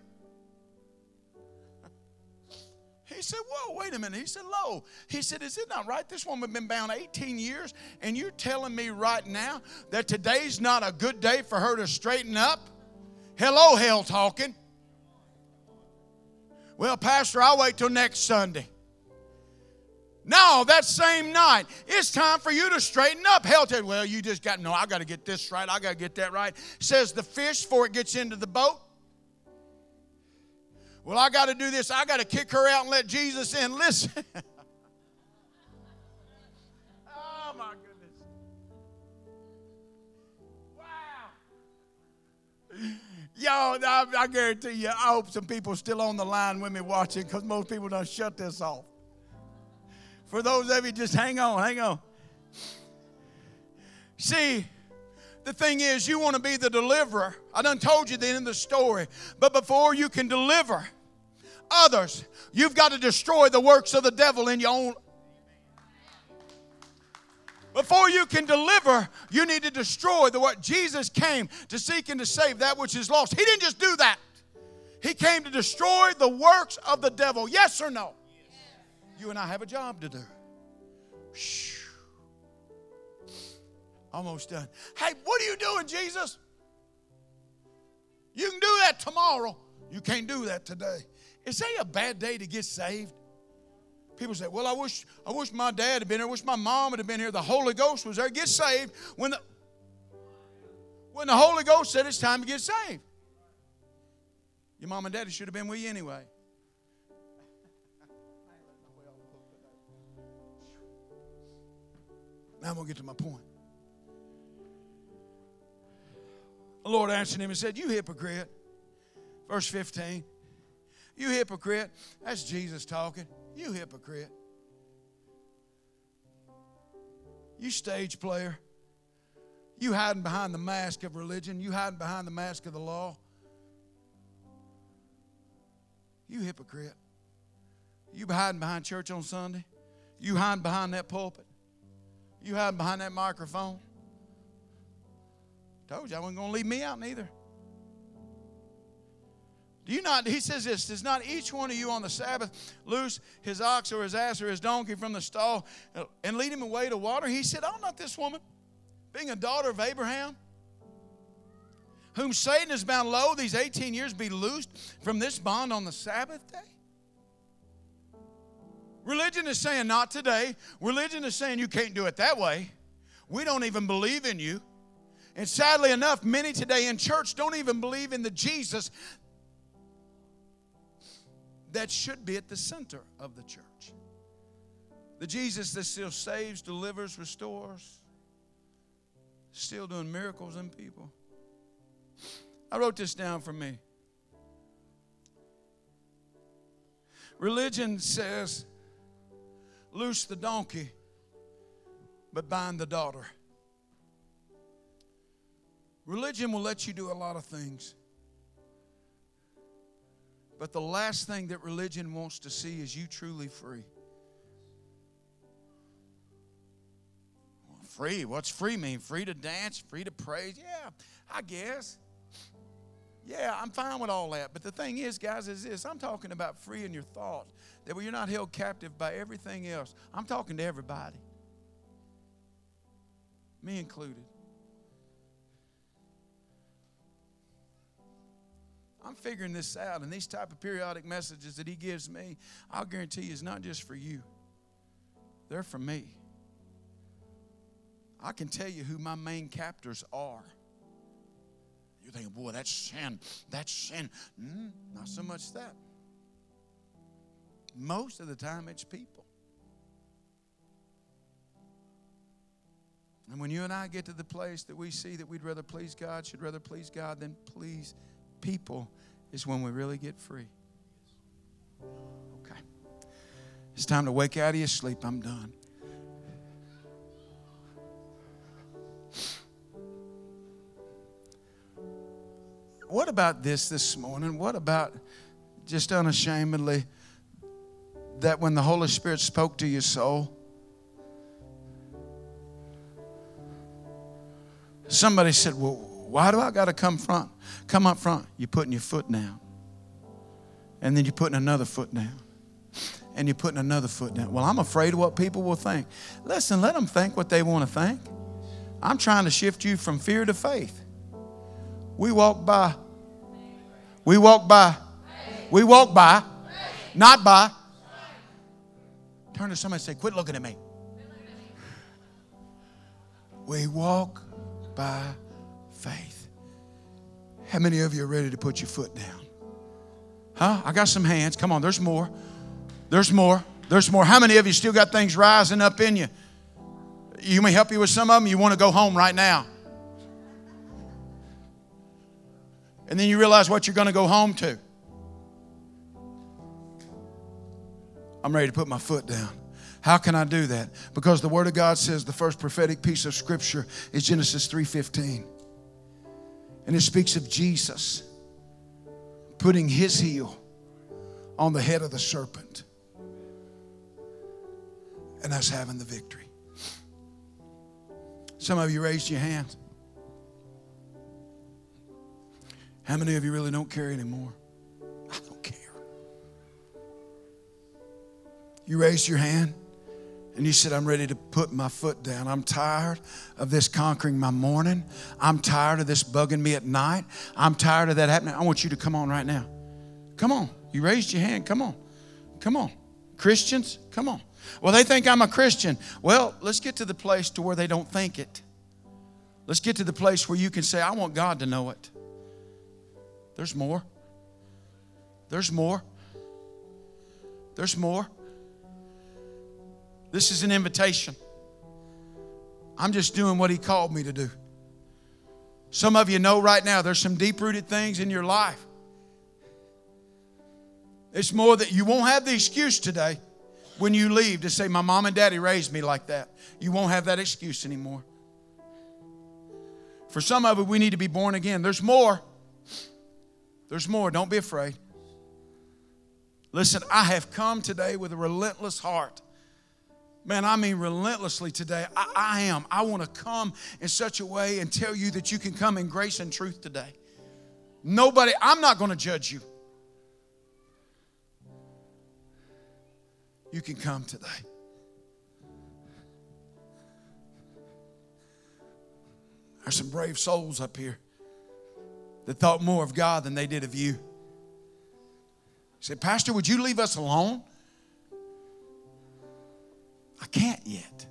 He said, Whoa, wait a minute. He said, Lo. He said, Is it not right? This woman been bound 18 years, and you're telling me right now that today's not a good day for her to straighten up? Hello, hell talking. Well, Pastor, I'll wait till next Sunday. No, that same night, it's time for you to straighten up. Hell you, well, you just got, no, I got to get this right. I got to get that right. Says the fish before it gets into the boat. Well, I got to do this. I got to kick her out and let Jesus in. Listen. oh, my goodness. Wow. Y'all, I, I guarantee you, I hope some people still on the line with me watching because most people don't shut this off. For those of you, just hang on, hang on. See, the thing is, you want to be the deliverer. I done told you the end of the story. But before you can deliver others, you've got to destroy the works of the devil in your own. Before you can deliver, you need to destroy the what Jesus came to seek and to save that which is lost. He didn't just do that. He came to destroy the works of the devil. Yes or no? You and I have a job to do. Shh. Almost done. Hey, what are you doing, Jesus? You can do that tomorrow. You can't do that today. Is that a bad day to get saved? People say, "Well, I wish I wish my dad had been here. I wish my mom had been here. The Holy Ghost was there. Get saved when the when the Holy Ghost said it's time to get saved. Your mom and daddy should have been with you anyway. Now I'm going to get to my point. The Lord answered him and said, You hypocrite. Verse 15. You hypocrite. That's Jesus talking. You hypocrite. You stage player. You hiding behind the mask of religion. You hiding behind the mask of the law. You hypocrite. You hiding behind church on Sunday. You hiding behind that pulpit. You hiding behind that microphone. Told you I wasn't going to leave me out neither. Do you not, he says this, does not each one of you on the Sabbath loose his ox or his ass or his donkey from the stall and lead him away to water? He said, Oh, not this woman, being a daughter of Abraham, whom Satan has bound lo these 18 years, be loosed from this bond on the Sabbath day? Religion is saying, Not today. Religion is saying, You can't do it that way. We don't even believe in you. And sadly enough, many today in church don't even believe in the Jesus that should be at the center of the church. The Jesus that still saves, delivers, restores, still doing miracles in people. I wrote this down for me. Religion says, loose the donkey, but bind the daughter. Religion will let you do a lot of things. But the last thing that religion wants to see is you truly free. free? What's free mean? Free to dance? Free to praise? Yeah, I guess. Yeah, I'm fine with all that. But the thing is, guys, is this I'm talking about free in your thoughts, that you're not held captive by everything else. I'm talking to everybody, me included. I'm figuring this out, and these type of periodic messages that he gives me, I'll guarantee you, is not just for you. They're for me. I can tell you who my main captors are. You're thinking, boy, that's sin. That's sin. Mm, not so much that. Most of the time, it's people. And when you and I get to the place that we see that we'd rather please God, should rather please God than please people is when we really get free. Okay. It's time to wake out of your sleep. I'm done. What about this this morning? What about just unashamedly that when the Holy Spirit spoke to your soul, somebody said, Well, why do I got to come front? Come up front. You're putting your foot down. And then you're putting another foot down. And you're putting another foot down. Well, I'm afraid of what people will think. Listen, let them think what they want to think. I'm trying to shift you from fear to faith. We walk by. We walk by. We walk by. Not by. Turn to somebody and say, Quit looking at me. We walk by faith. How many of you are ready to put your foot down? Huh? I got some hands. Come on, there's more. There's more. There's more. How many of you still got things rising up in you? You may help you with some of them. You want to go home right now. And then you realize what you're going to go home to. I'm ready to put my foot down. How can I do that? Because the word of God says the first prophetic piece of scripture is Genesis 3:15. And it speaks of Jesus putting his heel on the head of the serpent and us having the victory. Some of you raised your hands. How many of you really don't care anymore? I don't care. You raised your hand. And you said, I'm ready to put my foot down. I'm tired of this conquering my morning. I'm tired of this bugging me at night. I'm tired of that happening. I want you to come on right now. Come on. You raised your hand. Come on. Come on. Christians, come on. Well, they think I'm a Christian. Well, let's get to the place to where they don't think it. Let's get to the place where you can say, I want God to know it. There's more. There's more. There's more. This is an invitation. I'm just doing what He called me to do. Some of you know right now there's some deep rooted things in your life. It's more that you won't have the excuse today when you leave to say, My mom and daddy raised me like that. You won't have that excuse anymore. For some of it, we need to be born again. There's more. There's more. Don't be afraid. Listen, I have come today with a relentless heart Man, I mean, relentlessly today. I, I am. I want to come in such a way and tell you that you can come in grace and truth today. Nobody, I'm not going to judge you. You can come today. There's some brave souls up here that thought more of God than they did of you. He said, Pastor, would you leave us alone? I can't yet.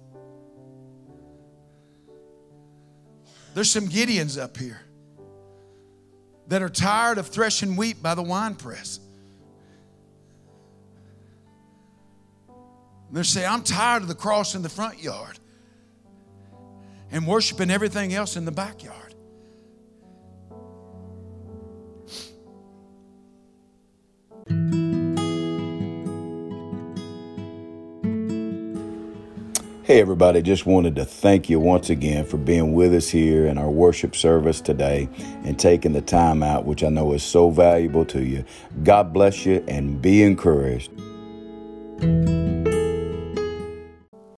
There's some Gideons up here that are tired of threshing wheat by the wine press. They say, I'm tired of the cross in the front yard and worshiping everything else in the backyard. Hey, everybody, just wanted to thank you once again for being with us here in our worship service today and taking the time out, which I know is so valuable to you. God bless you and be encouraged.